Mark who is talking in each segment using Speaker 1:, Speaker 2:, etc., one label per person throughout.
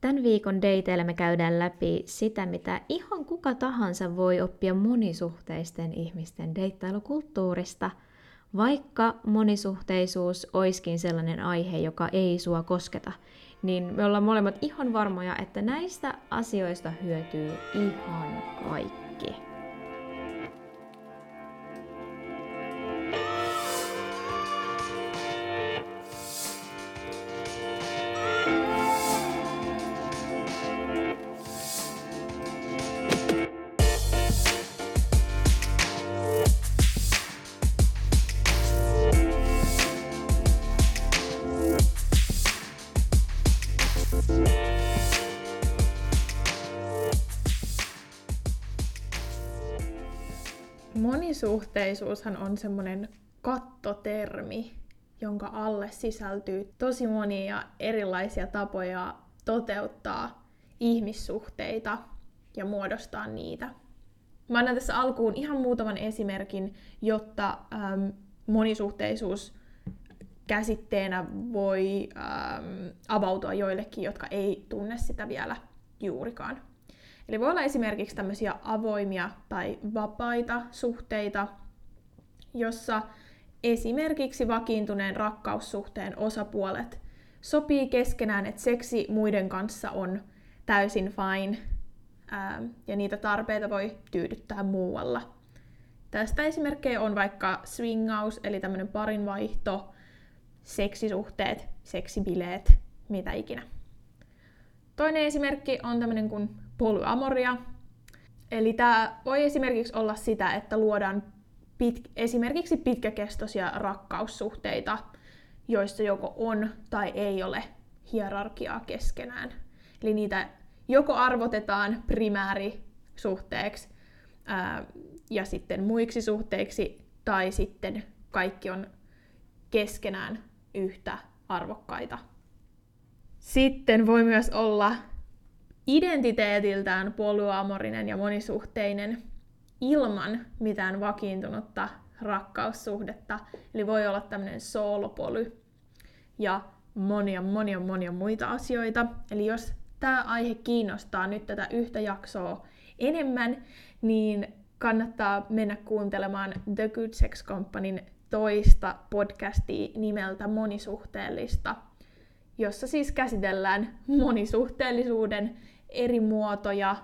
Speaker 1: Tämän viikon dateilla me käydään läpi sitä, mitä ihan kuka tahansa voi oppia monisuhteisten ihmisten deittailukulttuurista, vaikka monisuhteisuus oiskin sellainen aihe, joka ei sua kosketa, niin me ollaan molemmat ihan varmoja, että näistä asioista hyötyy ihan kaikki.
Speaker 2: Monisuhteisuushan on semmoinen kattotermi, jonka alle sisältyy tosi monia erilaisia tapoja toteuttaa ihmissuhteita ja muodostaa niitä. Mä annan tässä alkuun ihan muutaman esimerkin, jotta ähm, monisuhteisuus käsitteenä voi ähm, avautua joillekin, jotka ei tunne sitä vielä juurikaan. Eli voi olla esimerkiksi tämmöisiä avoimia tai vapaita suhteita, jossa esimerkiksi vakiintuneen rakkaussuhteen osapuolet sopii keskenään, että seksi muiden kanssa on täysin fine ää, ja niitä tarpeita voi tyydyttää muualla. Tästä esimerkkejä on vaikka swingaus, eli tämmöinen parinvaihto, seksisuhteet, seksibileet, mitä ikinä. Toinen esimerkki on tämmöinen kuin polyamoria. Eli tämä voi esimerkiksi olla sitä, että luodaan pit, esimerkiksi pitkäkestoisia rakkaussuhteita, joissa joko on tai ei ole hierarkiaa keskenään. Eli niitä joko arvotetaan primäärisuhteeksi ää, ja sitten muiksi suhteiksi, tai sitten kaikki on keskenään yhtä arvokkaita. Sitten voi myös olla identiteetiltään polyamorinen ja monisuhteinen ilman mitään vakiintunutta rakkaussuhdetta. Eli voi olla tämmöinen soolopoly ja monia, monia, monia muita asioita. Eli jos tämä aihe kiinnostaa nyt tätä yhtä jaksoa enemmän, niin kannattaa mennä kuuntelemaan The Good Sex Companyn toista podcastia nimeltä Monisuhteellista, jossa siis käsitellään monisuhteellisuuden eri muotoja,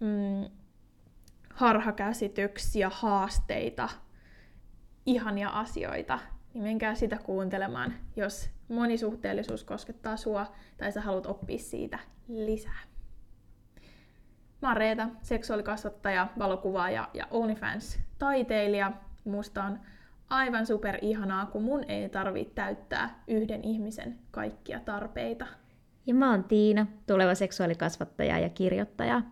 Speaker 2: mm, harhakäsityksiä, haasteita, ihania asioita, niin menkää sitä kuuntelemaan, jos monisuhteellisuus koskettaa sua tai sä haluat oppia siitä lisää. Mä oon Reeta, seksuaalikasvattaja, valokuvaaja ja OnlyFans-taiteilija. Musta on aivan super ihanaa, kun mun ei tarvitse täyttää yhden ihmisen kaikkia tarpeita.
Speaker 1: Ja mä oon Tiina, tuleva seksuaalikasvattaja ja kirjoittaja.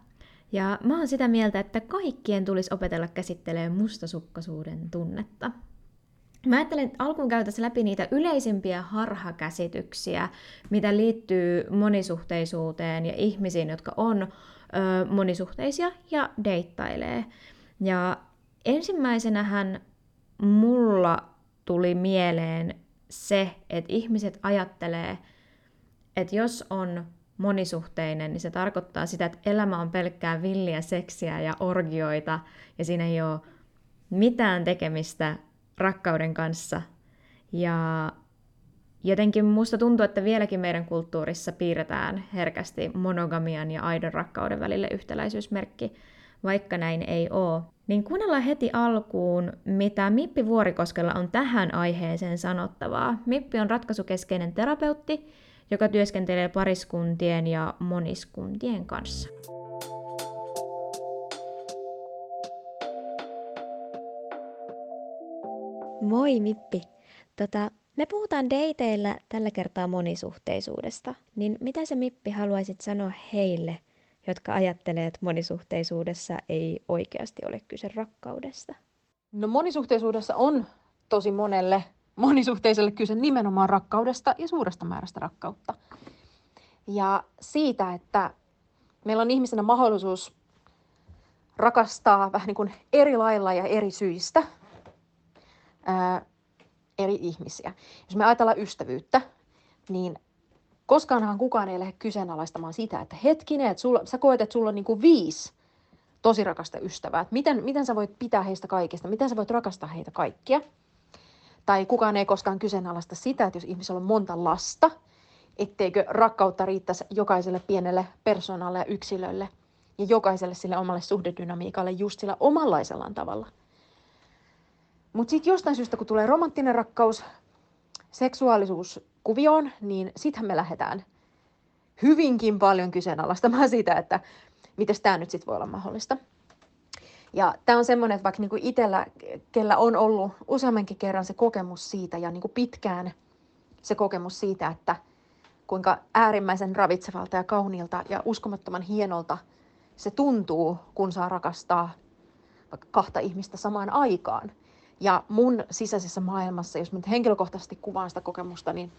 Speaker 1: Ja mä oon sitä mieltä, että kaikkien tulisi opetella käsittelemään mustasukkaisuuden tunnetta. Mä ajattelen, että alkuun käytäisiin läpi niitä yleisimpiä harhakäsityksiä, mitä liittyy monisuhteisuuteen ja ihmisiin, jotka on ö, monisuhteisia ja deittailee. Ja ensimmäisenähän mulla tuli mieleen se, että ihmiset ajattelee, että jos on monisuhteinen, niin se tarkoittaa sitä, että elämä on pelkkää villiä seksiä ja orgioita, ja siinä ei ole mitään tekemistä rakkauden kanssa. Ja jotenkin musta tuntuu, että vieläkin meidän kulttuurissa piirretään herkästi monogamian ja aidon rakkauden välille yhtäläisyysmerkki, vaikka näin ei ole. Niin kuunnellaan heti alkuun, mitä Mippi Vuorikoskella on tähän aiheeseen sanottavaa. Mippi on ratkaisukeskeinen terapeutti, joka työskentelee pariskuntien ja moniskuntien kanssa. Moi Mippi! Tota, me puhutaan dateilla tällä kertaa monisuhteisuudesta, niin mitä se Mippi haluaisit sanoa heille, jotka ajattelee, että monisuhteisuudessa ei oikeasti ole kyse rakkaudesta?
Speaker 3: No monisuhteisuudessa on tosi monelle monisuhteiselle kyse nimenomaan rakkaudesta ja suuresta määrästä rakkautta. Ja siitä, että meillä on ihmisenä mahdollisuus rakastaa vähän niin kuin eri lailla ja eri syistä ää, eri ihmisiä. Jos me ajatellaan ystävyyttä, niin koskaanhan kukaan ei lähde kyseenalaistamaan sitä, että hetkinen, että sulla, sä koet, että sulla on niin kuin viisi tosi rakasta ystävää. Että miten, miten sä voit pitää heistä kaikista, miten sä voit rakastaa heitä kaikkia. Tai kukaan ei koskaan kyseenalaista sitä, että jos ihmisellä on monta lasta, etteikö rakkautta riittäisi jokaiselle pienelle persoonalle ja yksilölle ja jokaiselle sille omalle suhdedynamiikalle just sillä omanlaisellaan tavalla. Mutta sitten jostain syystä, kun tulee romanttinen rakkaus, seksuaalisuus kuvioon, niin sittenhän me lähdetään hyvinkin paljon kyseenalaistamaan sitä, että miten tämä nyt sitten voi olla mahdollista. Ja tämä on semmoinen, että vaikka niinku itsellä, kellä on ollut useammankin kerran se kokemus siitä ja niinku pitkään se kokemus siitä, että kuinka äärimmäisen ravitsevalta ja kauniilta ja uskomattoman hienolta se tuntuu, kun saa rakastaa vaikka kahta ihmistä samaan aikaan. Ja mun sisäisessä maailmassa, jos nyt henkilökohtaisesti kuvaan sitä kokemusta, niin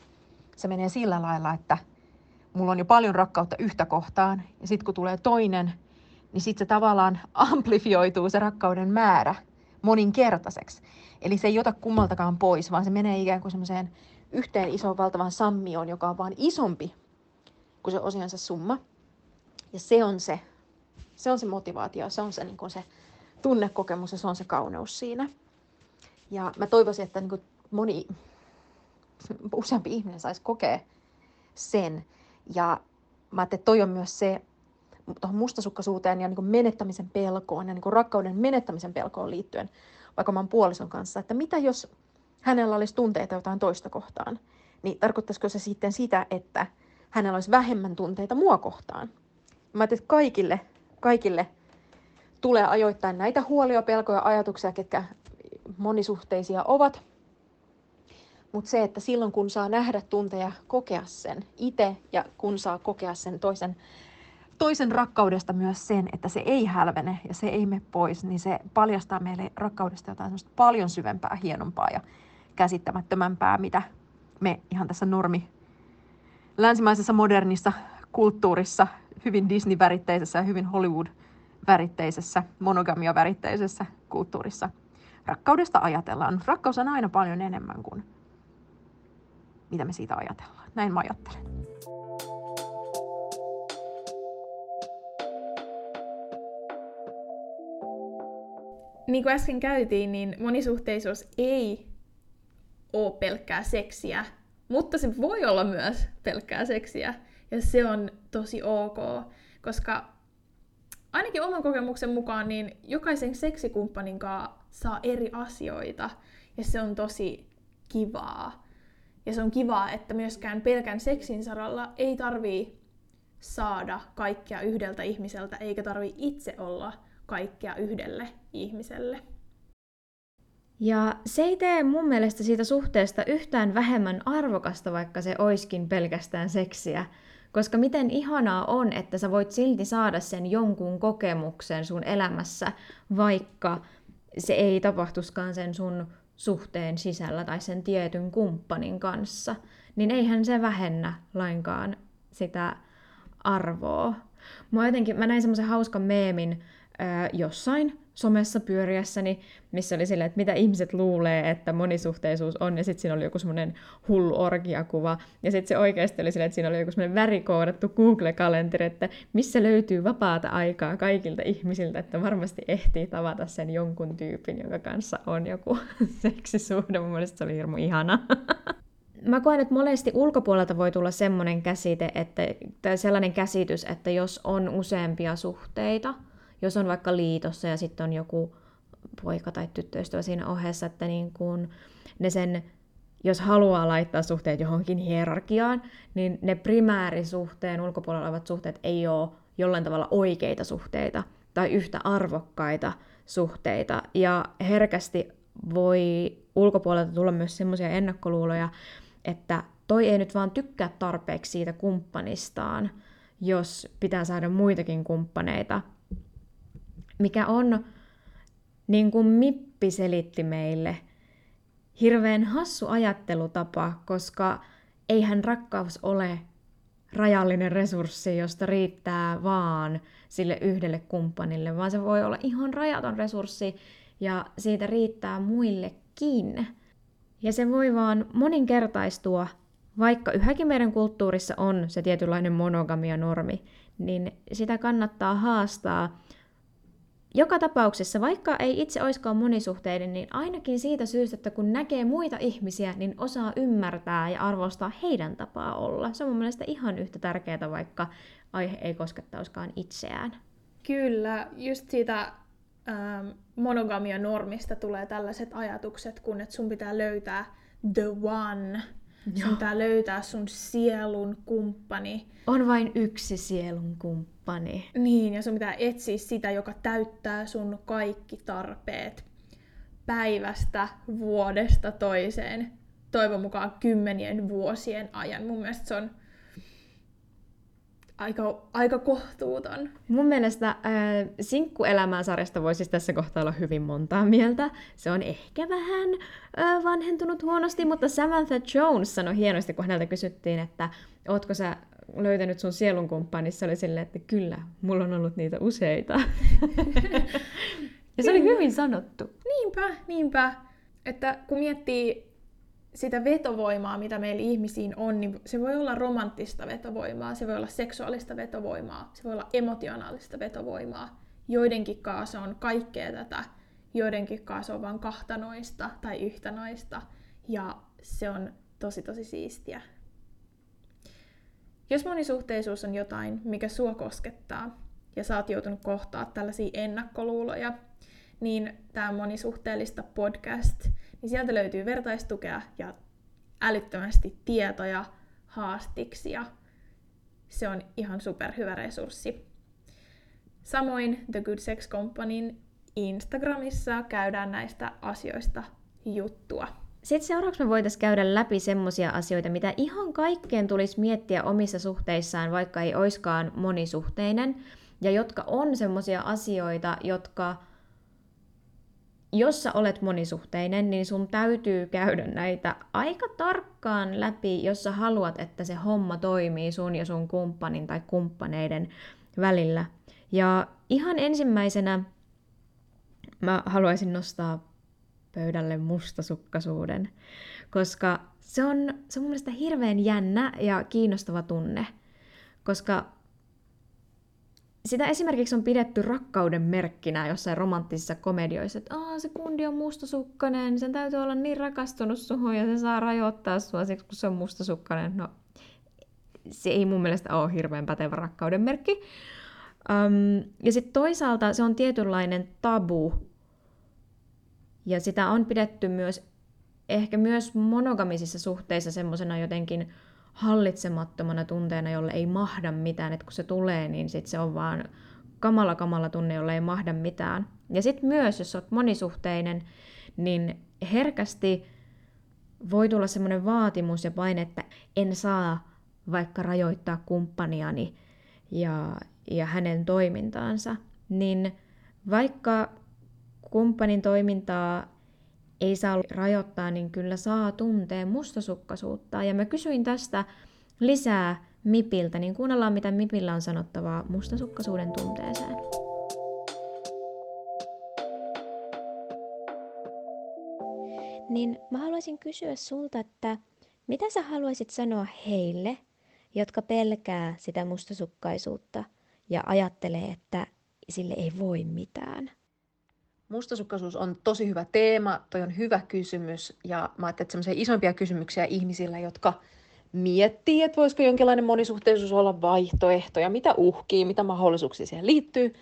Speaker 3: se menee sillä lailla, että mulla on jo paljon rakkautta yhtä kohtaan, ja sitten kun tulee toinen, niin sitten se tavallaan amplifioituu se rakkauden määrä moninkertaiseksi. Eli se ei ota kummaltakaan pois, vaan se menee ikään kuin semmoiseen yhteen isoon valtavan sammioon, joka on vaan isompi kuin se osiansa summa. Ja se on se, se on se motivaatio, se on se, niin kuin se tunnekokemus ja se on se kauneus siinä. Ja mä toivoisin, että niin kuin moni, useampi ihminen saisi kokea sen. Ja mä ajattelin, että toi on myös se, tuohon mustasukkaisuuteen ja niin menettämisen pelkoon ja niin rakkauden menettämisen pelkoon liittyen, vaikka oon puolison kanssa, että mitä jos hänellä olisi tunteita jotain toista kohtaan, niin tarkoittaisiko se sitten sitä, että hänellä olisi vähemmän tunteita mua kohtaan? Mä ajattelin, että kaikille, kaikille tulee ajoittain näitä huolia, pelkoja, ajatuksia, ketkä monisuhteisia ovat. Mutta se, että silloin kun saa nähdä, tunteja, kokea sen itse ja kun saa kokea sen toisen, toisen rakkaudesta myös sen, että se ei hälvene ja se ei mene pois, niin se paljastaa meille rakkaudesta jotain paljon syvempää, hienompaa ja käsittämättömämpää, mitä me ihan tässä normi länsimaisessa modernissa kulttuurissa, hyvin Disney-väritteisessä ja hyvin Hollywood-väritteisessä, monogamia-väritteisessä kulttuurissa rakkaudesta ajatellaan. Rakkaus on aina paljon enemmän kuin mitä me siitä ajatellaan. Näin mä ajattelen.
Speaker 2: Niin kuin äsken käytiin, niin monisuhteisuus ei ole pelkkää seksiä, mutta se voi olla myös pelkkää seksiä. Ja se on tosi ok, koska ainakin oman kokemuksen mukaan niin jokaisen seksikumppanin kanssa saa eri asioita. Ja se on tosi kivaa. Ja se on kivaa, että myöskään pelkän seksin saralla ei tarvii saada kaikkea yhdeltä ihmiseltä, eikä tarvi itse olla kaikkea yhdelle ihmiselle.
Speaker 1: Ja se ei tee mun mielestä siitä suhteesta yhtään vähemmän arvokasta, vaikka se oiskin pelkästään seksiä. Koska miten ihanaa on, että sä voit silti saada sen jonkun kokemuksen sun elämässä, vaikka se ei tapahtuskaan sen sun suhteen sisällä tai sen tietyn kumppanin kanssa, niin eihän se vähennä lainkaan sitä arvoa. Mä, jotenkin, mä näin semmoisen hauskan meemin ää, jossain somessa pyöriessäni, missä oli silleen, että mitä ihmiset luulee, että monisuhteisuus on, ja sitten siinä oli joku semmoinen hullu orgiakuva, ja sitten se oikeasti oli silleen, että siinä oli joku semmoinen värikoodattu Google-kalenteri, että missä löytyy vapaata aikaa kaikilta ihmisiltä, että varmasti ehtii tavata sen jonkun tyypin, jonka kanssa on joku seksisuhde. Mun mielestä se oli hirmu ihana. Mä koen, että monesti ulkopuolelta voi tulla semmoinen käsite, että, tai sellainen käsitys, että jos on useampia suhteita, jos on vaikka liitossa ja sitten on joku poika tai tyttöystävä siinä ohessa, että niin kun ne sen, jos haluaa laittaa suhteet johonkin hierarkiaan, niin ne primäärisuhteen ulkopuolella olevat suhteet ei ole jollain tavalla oikeita suhteita tai yhtä arvokkaita suhteita. Ja herkästi voi ulkopuolelta tulla myös semmoisia ennakkoluuloja, että toi ei nyt vaan tykkää tarpeeksi siitä kumppanistaan, jos pitää saada muitakin kumppaneita, mikä on, niin kuin Mippi selitti meille, hirveän hassu ajattelutapa, koska eihän rakkaus ole rajallinen resurssi, josta riittää vaan sille yhdelle kumppanille, vaan se voi olla ihan rajaton resurssi ja siitä riittää muillekin. Ja se voi vaan moninkertaistua vaikka yhäkin meidän kulttuurissa on se tietynlainen monogamia normi, niin sitä kannattaa haastaa joka tapauksessa, vaikka ei itse oiskaan monisuhteinen, niin ainakin siitä syystä, että kun näkee muita ihmisiä, niin osaa ymmärtää ja arvostaa heidän tapaa olla. Se on mun mielestä ihan yhtä tärkeää, vaikka aihe ei koskettauskaan itseään.
Speaker 2: Kyllä, just siitä ähm, monogamia normista tulee tällaiset ajatukset, kun että sun pitää löytää the one, Joo. sun pitää löytää sun sielun kumppani.
Speaker 1: On vain yksi sielun kumppani.
Speaker 2: Niin, ja sun pitää etsiä sitä, joka täyttää sun kaikki tarpeet päivästä, vuodesta toiseen, toivon mukaan kymmenien vuosien ajan. Mun mielestä se on aika, aika kohtuuton.
Speaker 1: Mun mielestä äh, sinkkuelämää sarjasta voisi siis tässä kohtaa olla hyvin montaa mieltä. Se on ehkä vähän äh, vanhentunut huonosti, mutta Samantha Jones sanoi hienosti, kun häneltä kysyttiin, että ootko sä löytänyt sun sielunkumppanin, se oli silleen, että kyllä, mulla on ollut niitä useita. ja se oli hyvin sanottu.
Speaker 2: Niinpä, niinpä. Että kun miettii sitä vetovoimaa, mitä meillä ihmisiin on, niin se voi olla romanttista vetovoimaa, se voi olla seksuaalista vetovoimaa, se voi olla emotionaalista vetovoimaa. Joidenkin kanssa on kaikkea tätä, joidenkin kanssa on vain kahta noista tai yhtä noista, ja se on tosi tosi siistiä. Jos monisuhteisuus on jotain, mikä sua koskettaa, ja sä oot joutunut kohtaa tällaisia ennakkoluuloja, niin tämä monisuhteellista podcast – niin sieltä löytyy vertaistukea ja älyttömästi tietoja haastiksi ja se on ihan superhyvä resurssi. Samoin The Good Sex Companyn Instagramissa käydään näistä asioista juttua.
Speaker 1: Sitten seuraavaksi me voitaisiin käydä läpi semmoisia asioita, mitä ihan kaikkeen tulisi miettiä omissa suhteissaan, vaikka ei oiskaan monisuhteinen, ja jotka on semmoisia asioita, jotka jos sä olet monisuhteinen, niin sun täytyy käydä näitä aika tarkkaan läpi, jos sä haluat, että se homma toimii sun ja sun kumppanin tai kumppaneiden välillä. Ja ihan ensimmäisenä mä haluaisin nostaa pöydälle mustasukkaisuuden, koska se on, se on mun mielestä hirveän jännä ja kiinnostava tunne, koska sitä esimerkiksi on pidetty rakkauden merkkinä jossain romanttisissa komedioissa, että Aa, se kundi on mustasukkainen, sen täytyy olla niin rakastunut suhun ja se saa rajoittaa sua siksi, kun se on mustasukkainen. No, se ei mun mielestä ole hirveän pätevä rakkauden merkki. Um, ja sitten toisaalta se on tietynlainen tabu. Ja sitä on pidetty myös ehkä myös monogamisissa suhteissa semmoisena jotenkin hallitsemattomana tunteena, jolle ei mahda mitään, että kun se tulee, niin sit se on vaan kamala kamala tunne, jolle ei mahda mitään. Ja sitten myös, jos olet monisuhteinen, niin herkästi voi tulla semmoinen vaatimus ja paine, että en saa vaikka rajoittaa kumppaniani ja, ja hänen toimintaansa, niin vaikka kumppanin toimintaa ei saa rajoittaa, niin kyllä saa tuntea mustasukkaisuutta. Ja mä kysyin tästä lisää Mipiltä, niin kuunnellaan mitä Mipillä on sanottavaa mustasukkaisuuden tunteeseen. Niin mä haluaisin kysyä sulta, että mitä sä haluaisit sanoa heille, jotka pelkää sitä mustasukkaisuutta ja ajattelee, että sille ei voi mitään?
Speaker 3: Mustasukkaisuus on tosi hyvä teema, toi on hyvä kysymys ja mä ajattelin, että semmoisia isompia kysymyksiä ihmisillä, jotka miettii, että voisiko jonkinlainen monisuhteisuus olla vaihtoehto ja mitä uhkii, mitä mahdollisuuksia siihen liittyy,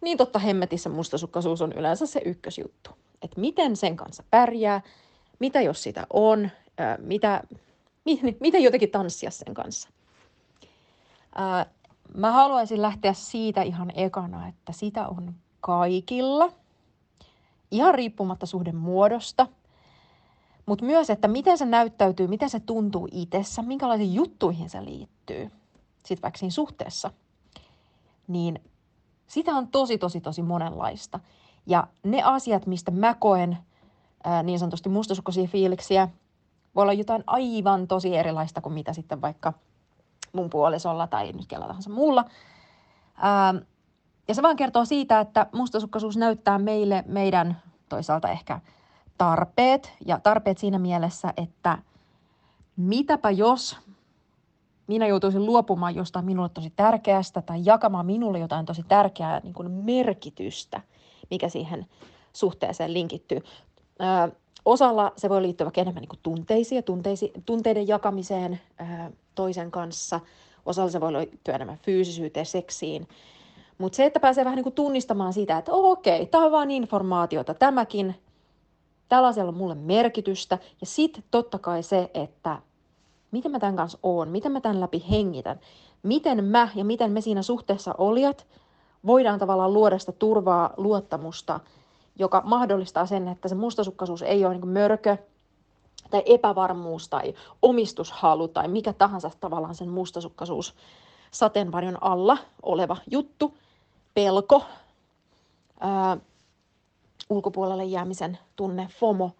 Speaker 3: niin totta hemmetissä mustasukkaisuus on yleensä se ykkösjuttu. Että miten sen kanssa pärjää, mitä jos sitä on, ää, mitä, mi, miten jotenkin tanssia sen kanssa. Ää, mä haluaisin lähteä siitä ihan ekana, että sitä on kaikilla – ihan riippumatta suhden muodosta, mutta myös, että miten se näyttäytyy, miten se tuntuu itsessä, minkälaisiin juttuihin se liittyy, sitten vaikka siinä suhteessa, niin sitä on tosi, tosi, tosi monenlaista. Ja ne asiat, mistä mä koen ää, niin sanotusti mustasukkaisia fiiliksiä, voi olla jotain aivan tosi erilaista kuin mitä sitten vaikka mun puolisolla tai nyt kellä tahansa muulla. Ää, ja se vaan kertoo siitä, että mustasukkaisuus näyttää meille meidän toisaalta ehkä tarpeet. Ja tarpeet siinä mielessä, että mitäpä jos minä joutuisin luopumaan jostain minulle tosi tärkeästä tai jakamaan minulle jotain tosi tärkeää niin kuin merkitystä, mikä siihen suhteeseen linkittyy. Ö, osalla se voi liittyä vaikka enemmän niin kuin tunteisiin ja tunteisi, tunteiden jakamiseen ö, toisen kanssa. Osalla se voi liittyä enemmän fyysisyyteen, seksiin. Mutta se, että pääsee vähän niin kuin tunnistamaan sitä, että oh, okei, okay, tämä on vain informaatiota, tämäkin, tällaisella on mulle merkitystä. Ja sitten totta kai se, että miten mä tämän kanssa oon, miten mä tämän läpi hengitän, miten mä ja miten me siinä suhteessa olijat voidaan tavallaan luoda sitä turvaa, luottamusta, joka mahdollistaa sen, että se mustasukkaisuus ei ole niin mörkö tai epävarmuus tai omistushalu tai mikä tahansa tavallaan sen mustasukkaisuus sateenvarjon alla oleva juttu, pelko, ää, ulkopuolelle jäämisen tunne, FOMO,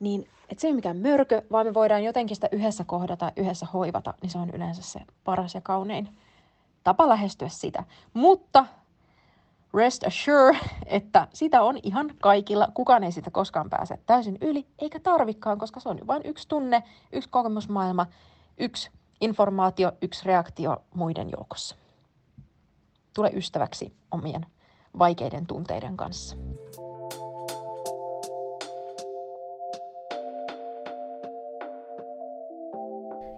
Speaker 3: niin että se ei ole mikään mörkö, vaan me voidaan jotenkin sitä yhdessä kohdata, yhdessä hoivata, niin se on yleensä se paras ja kaunein tapa lähestyä sitä. Mutta rest assure, että sitä on ihan kaikilla. Kukaan ei sitä koskaan pääse täysin yli, eikä tarvikaan, koska se on vain yksi tunne, yksi kokemusmaailma, yksi informaatio, yksi reaktio muiden joukossa. Tule ystäväksi omien vaikeiden tunteiden kanssa.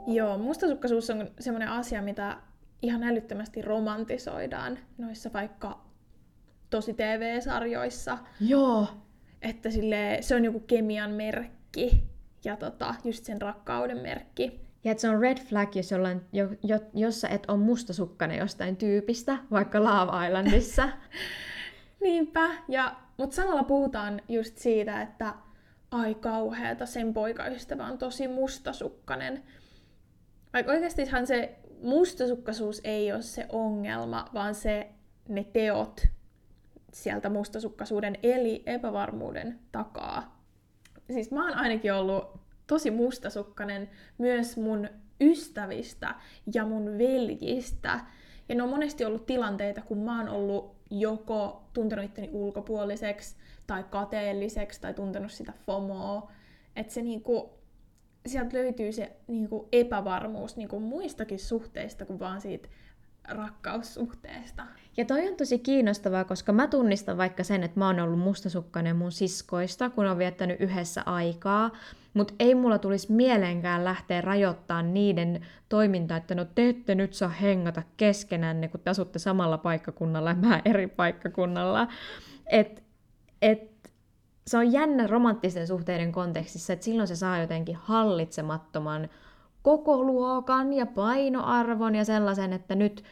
Speaker 2: Joo, mustasukkaisuus on semmoinen asia, mitä ihan älyttömästi romantisoidaan noissa vaikka tosi TV-sarjoissa.
Speaker 1: Joo.
Speaker 2: Että sille, se on joku kemian merkki ja tota, just sen rakkauden merkki.
Speaker 1: Ja että se on red flag, jos, jollain, jo, jo, jos sä et ole mustasukkainen jostain tyypistä, vaikka Lava Islandissa.
Speaker 2: Niinpä, ja, mutta samalla puhutaan just siitä, että ai kauheeta, sen poikaystävä on tosi mustasukkainen. Vaikka oikeastihan se mustasukkaisuus ei ole se ongelma, vaan se ne teot sieltä mustasukkaisuuden eli epävarmuuden takaa. Siis mä oon ainakin ollut tosi mustasukkainen myös mun ystävistä ja mun veljistä. Ja ne on monesti ollut tilanteita, kun mä oon ollut joko tuntenut itteni ulkopuoliseksi tai kateelliseksi tai tuntenut sitä FOMOa. Että se niinku, sieltä löytyy se niin kuin epävarmuus niin kuin muistakin suhteista kuin vaan siitä rakkaussuhteesta.
Speaker 1: Ja toi on tosi kiinnostavaa, koska mä tunnistan vaikka sen, että mä oon ollut mustasukkainen mun siskoista, kun on viettänyt yhdessä aikaa, mutta ei mulla tulisi mieleenkään lähteä rajoittaa niiden toimintaa, että no te ette nyt saa hengata keskenänne, kun te asutte samalla paikkakunnalla ja mä eri paikkakunnalla. Et, et se on jännä romanttisten suhteiden kontekstissa, että silloin se saa jotenkin hallitsemattoman koko luokan ja painoarvon ja sellaisen, että nyt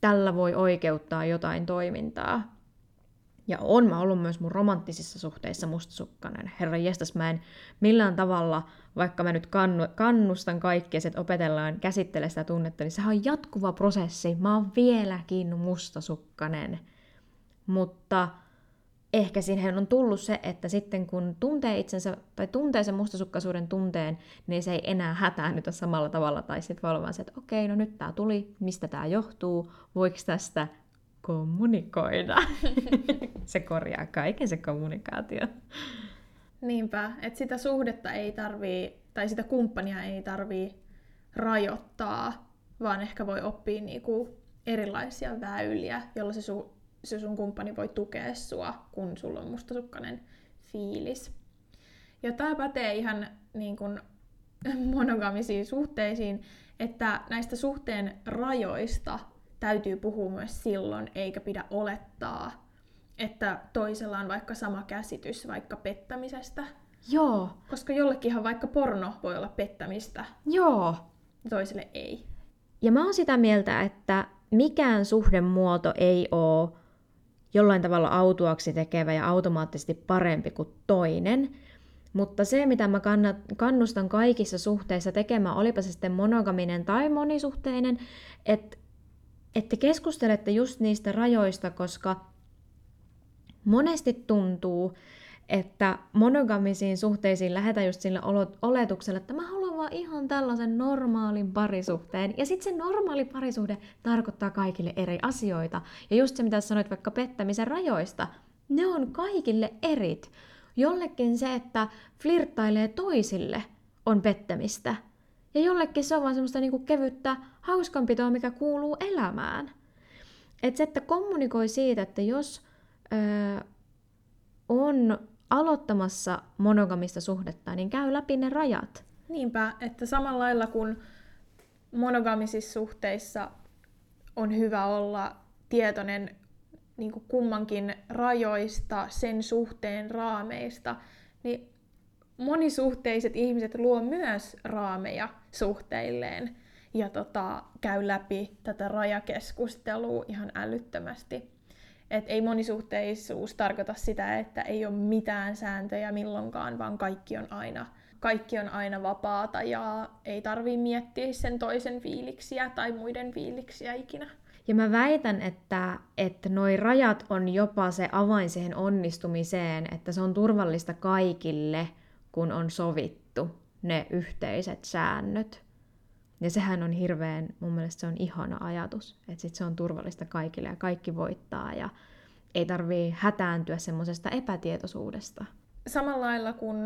Speaker 1: tällä voi oikeuttaa jotain toimintaa. Ja on mä ollut myös mun romanttisissa suhteissa mustasukkainen. Herra jestas, mä en millään tavalla, vaikka mä nyt kannustan kaikkia, että opetellaan käsittele sitä tunnetta, niin sehän on jatkuva prosessi. Mä oon vieläkin mustasukkanen. Mutta ehkä siihen on tullut se, että sitten kun tuntee itsensä tai tuntee sen mustasukkaisuuden tunteen, niin se ei enää hätäännytä samalla tavalla. Tai sitten voi olla vaan se, että okei, no nyt tämä tuli, mistä tämä johtuu, voiko tästä kommunikoida. se korjaa kaiken se kommunikaatio.
Speaker 2: Niinpä, että sitä suhdetta ei tarvii, tai sitä kumppania ei tarvii rajoittaa, vaan ehkä voi oppia niinku erilaisia väyliä, jolla se su- se sun kumppani voi tukea sua, kun sulla on mustasukkainen fiilis. Ja tämä pätee ihan niin kuin monogamisiin suhteisiin, että näistä suhteen rajoista täytyy puhua myös silloin, eikä pidä olettaa, että toisella on vaikka sama käsitys vaikka pettämisestä.
Speaker 1: Joo.
Speaker 2: Koska jollekinhan vaikka porno voi olla pettämistä.
Speaker 1: Joo.
Speaker 2: Toiselle ei.
Speaker 1: Ja mä oon sitä mieltä, että mikään suhdemuoto ei ole jollain tavalla autuaksi tekevä ja automaattisesti parempi kuin toinen. Mutta se, mitä mä kannustan kaikissa suhteissa tekemään, olipa se sitten monogaminen tai monisuhteinen, että että keskustelette just niistä rajoista, koska monesti tuntuu, että monogamisiin suhteisiin lähdetään just sillä oletuksella, että mä haluan vaan ihan tällaisen normaalin parisuhteen. Ja sitten se normaali parisuhde tarkoittaa kaikille eri asioita. Ja just se, mitä sanoit vaikka pettämisen rajoista, ne on kaikille erit. Jollekin se, että flirttailee toisille, on pettämistä. Ja jollekin se on vaan semmoista niinku kevyttä hauskanpitoa, mikä kuuluu elämään. Et se, että kommunikoi siitä, että jos öö, on aloittamassa monogamista suhdetta, niin käy läpi ne rajat.
Speaker 2: Niinpä, että samalla lailla kuin monogamisissa suhteissa on hyvä olla tietoinen niin kuin kummankin rajoista, sen suhteen raameista, niin monisuhteiset ihmiset luo myös raameja suhteilleen ja tota, käy läpi tätä rajakeskustelua ihan älyttömästi. Et ei monisuhteisuus tarkoita sitä, että ei ole mitään sääntöjä milloinkaan, vaan kaikki on aina, kaikki on aina vapaata ja ei tarvii miettiä sen toisen fiiliksiä tai muiden fiiliksiä ikinä.
Speaker 1: Ja mä väitän, että, että noi rajat on jopa se avain siihen onnistumiseen, että se on turvallista kaikille, kun on sovittu ne yhteiset säännöt. Ja sehän on hirveän, mun mielestä se on ihana ajatus, että sit se on turvallista kaikille ja kaikki voittaa ja ei tarvii hätääntyä semmoisesta epätietoisuudesta.
Speaker 2: Samalla lailla kuin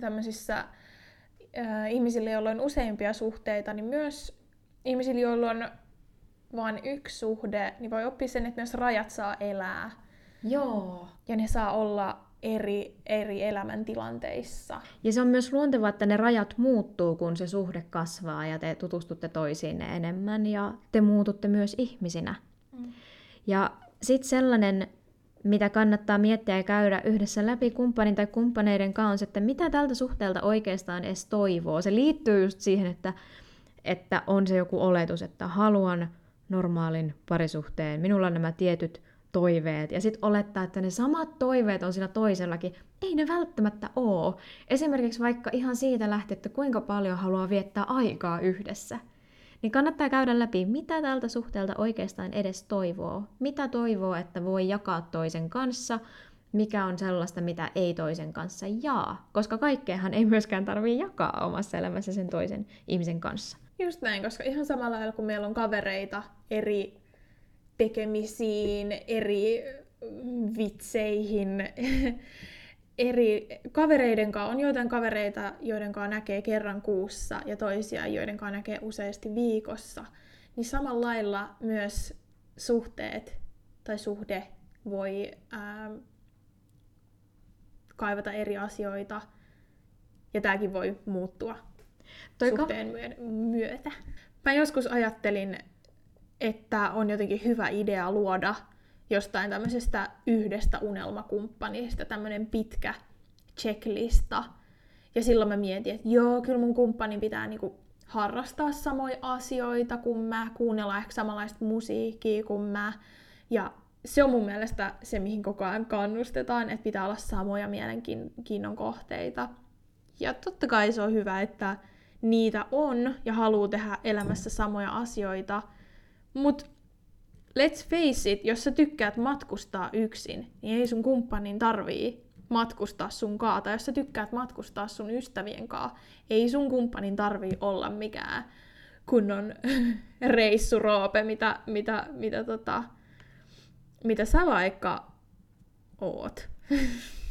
Speaker 2: tämmöisissä äh, ihmisillä, joilla on useimpia suhteita, niin myös ihmisillä, joilla on vain yksi suhde, niin voi oppia sen, että myös rajat saa elää.
Speaker 1: Joo.
Speaker 2: Ja ne saa olla eri, eri elämäntilanteissa.
Speaker 1: Ja se on myös luontevaa, että ne rajat muuttuu, kun se suhde kasvaa ja te tutustutte toisiinne enemmän ja te muututte myös ihmisinä. Mm. Ja sitten sellainen, mitä kannattaa miettiä ja käydä yhdessä läpi kumppanin tai kumppaneiden kanssa, että mitä tältä suhteelta oikeastaan edes toivoo. Se liittyy just siihen, että, että on se joku oletus, että haluan normaalin parisuhteen, minulla on nämä tietyt toiveet, ja sitten olettaa, että ne samat toiveet on siinä toisellakin. Ei ne välttämättä oo. Esimerkiksi vaikka ihan siitä lähtien, että kuinka paljon haluaa viettää aikaa yhdessä. Niin kannattaa käydä läpi, mitä tältä suhteelta oikeastaan edes toivoo. Mitä toivoo, että voi jakaa toisen kanssa, mikä on sellaista, mitä ei toisen kanssa jaa. Koska kaikkeahan ei myöskään tarvii jakaa omassa elämässä sen toisen ihmisen kanssa.
Speaker 2: Just näin, koska ihan samalla lailla kun meillä on kavereita eri tekemisiin, eri vitseihin, eri kavereiden kanssa. On joitain kavereita, joiden kanssa näkee kerran kuussa ja toisia, joiden kanssa näkee useasti viikossa. Niin samalla lailla myös suhteet tai suhde voi ää, kaivata eri asioita ja tämäkin voi muuttua Toi suhteen myötä. Mä joskus ajattelin, että on jotenkin hyvä idea luoda jostain tämmöisestä yhdestä unelmakumppanista tämmöinen pitkä checklista. Ja silloin mä mietin, että joo, kyllä mun kumppanin pitää niinku harrastaa samoja asioita kuin mä, kuunnella ehkä samanlaista musiikkia kuin mä. Ja se on mun mielestä se, mihin koko ajan kannustetaan, että pitää olla samoja mielenkiinnon kohteita. Ja totta kai se on hyvä, että niitä on ja haluaa tehdä elämässä samoja asioita, mutta let's face it, jos sä tykkäät matkustaa yksin, niin ei sun kumppanin tarvii matkustaa sun kaa. Tai jos sä tykkäät matkustaa sun ystävien kaa, ei sun kumppanin tarvii olla mikään kunnon reissuroope, mitä, mitä, mitä, tota, mitä sä vaikka oot.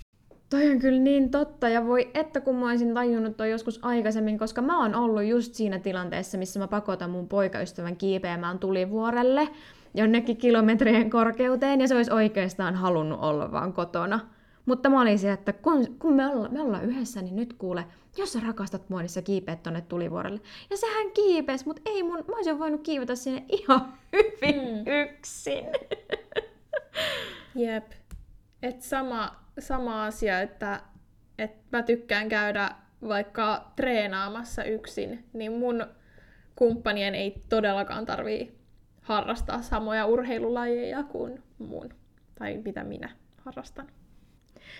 Speaker 1: Toi on kyllä niin totta, ja voi että kun mä olisin tajunnut toi joskus aikaisemmin, koska mä oon ollut just siinä tilanteessa, missä mä pakotan mun poikaystävän kiipeämään tulivuorelle jonnekin kilometrien korkeuteen, ja se olisi oikeastaan halunnut olla vaan kotona. Mutta mä olin siellä, että kun, kun me, olla, me ollaan yhdessä, niin nyt kuule, jos sä rakastat mua, niin sä kiipeät tonne tulivuorelle. Ja sehän kiipes, mutta ei mun, mä olisin voinut kiivetä sinne ihan hyvin mm. yksin.
Speaker 2: Jep. Et sama, sama asia, että, että mä tykkään käydä vaikka treenaamassa yksin, niin mun kumppanien ei todellakaan tarvii harrastaa samoja urheilulajeja kuin mun, tai mitä minä harrastan.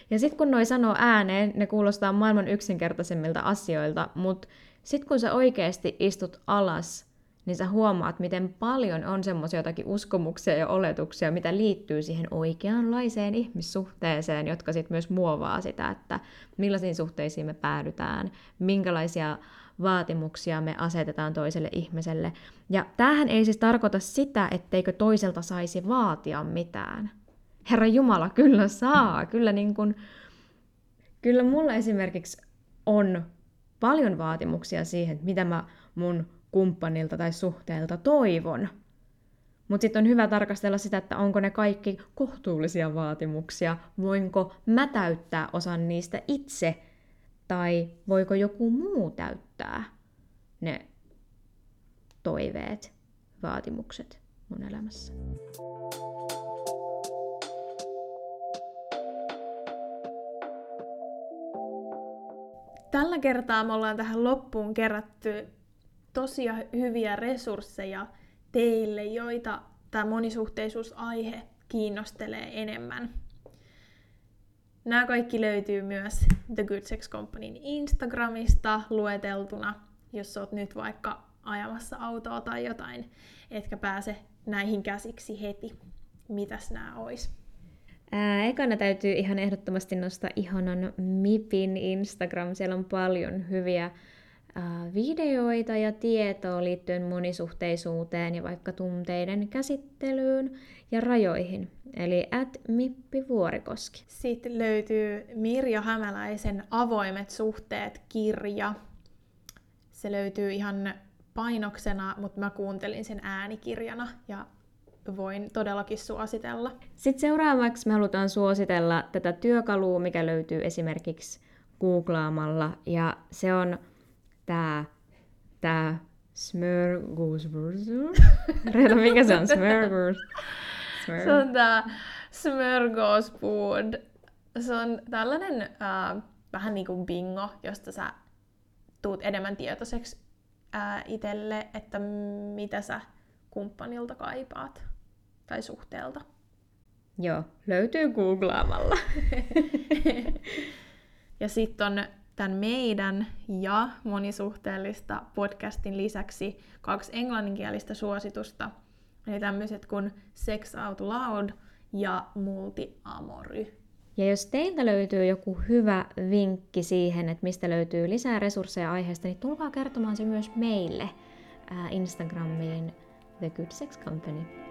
Speaker 1: Ja sitten kun noi sanoo ääneen, ne kuulostaa maailman yksinkertaisimmilta asioilta, mutta sitten kun sä oikeasti istut alas niin sä huomaat, miten paljon on semmoisia jotakin uskomuksia ja oletuksia, mitä liittyy siihen oikeanlaiseen ihmissuhteeseen, jotka sitten myös muovaa sitä, että millaisiin suhteisiin me päädytään, minkälaisia vaatimuksia me asetetaan toiselle ihmiselle. Ja tämähän ei siis tarkoita sitä, etteikö toiselta saisi vaatia mitään. Herra Jumala, kyllä saa. Kyllä, niin kun, kyllä mulla esimerkiksi on paljon vaatimuksia siihen, mitä mä mun kumppanilta tai suhteelta toivon. Mutta sitten on hyvä tarkastella sitä, että onko ne kaikki kohtuullisia vaatimuksia, voinko mä täyttää osan niistä itse, tai voiko joku muu täyttää ne toiveet, vaatimukset mun elämässä.
Speaker 2: Tällä kertaa me ollaan tähän loppuun kerätty tosia hyviä resursseja teille, joita tämä monisuhteisuusaihe kiinnostelee enemmän. Nämä kaikki löytyy myös The Good Sex Companyn Instagramista lueteltuna, jos oot nyt vaikka ajamassa autoa tai jotain, etkä pääse näihin käsiksi heti. Mitäs nämä?
Speaker 1: Ää, ekana täytyy ihan ehdottomasti nostaa ihanan MIPin Instagram. Siellä on paljon hyviä videoita ja tietoa liittyen monisuhteisuuteen ja vaikka tunteiden käsittelyyn ja rajoihin. Eli at Mippi Vuorikoski.
Speaker 2: Sitten löytyy Mirja Hämäläisen Avoimet suhteet kirja. Se löytyy ihan painoksena, mutta mä kuuntelin sen äänikirjana ja voin todellakin suositella.
Speaker 1: Sitten seuraavaksi me halutaan suositella tätä työkalua, mikä löytyy esimerkiksi googlaamalla, ja se on tämä tää Smörgåsburger. Reeta, mikä se on? Smörgås.
Speaker 2: Se on tämä Smörgåsbord. Se on tällainen äh, vähän niin kuin bingo, josta sä tuut enemmän tietoiseksi äh, itselle, että mitä sä kumppanilta kaipaat tai suhteelta.
Speaker 1: Joo, löytyy googlaamalla.
Speaker 2: ja sitten on tämän meidän ja monisuhteellista podcastin lisäksi kaksi englanninkielistä suositusta. Eli tämmöiset kuin Sex Out Loud ja Multi-Amory.
Speaker 1: Ja jos teiltä löytyy joku hyvä vinkki siihen, että mistä löytyy lisää resursseja aiheesta, niin tulkaa kertomaan se myös meille Instagramiin The Good Sex Company.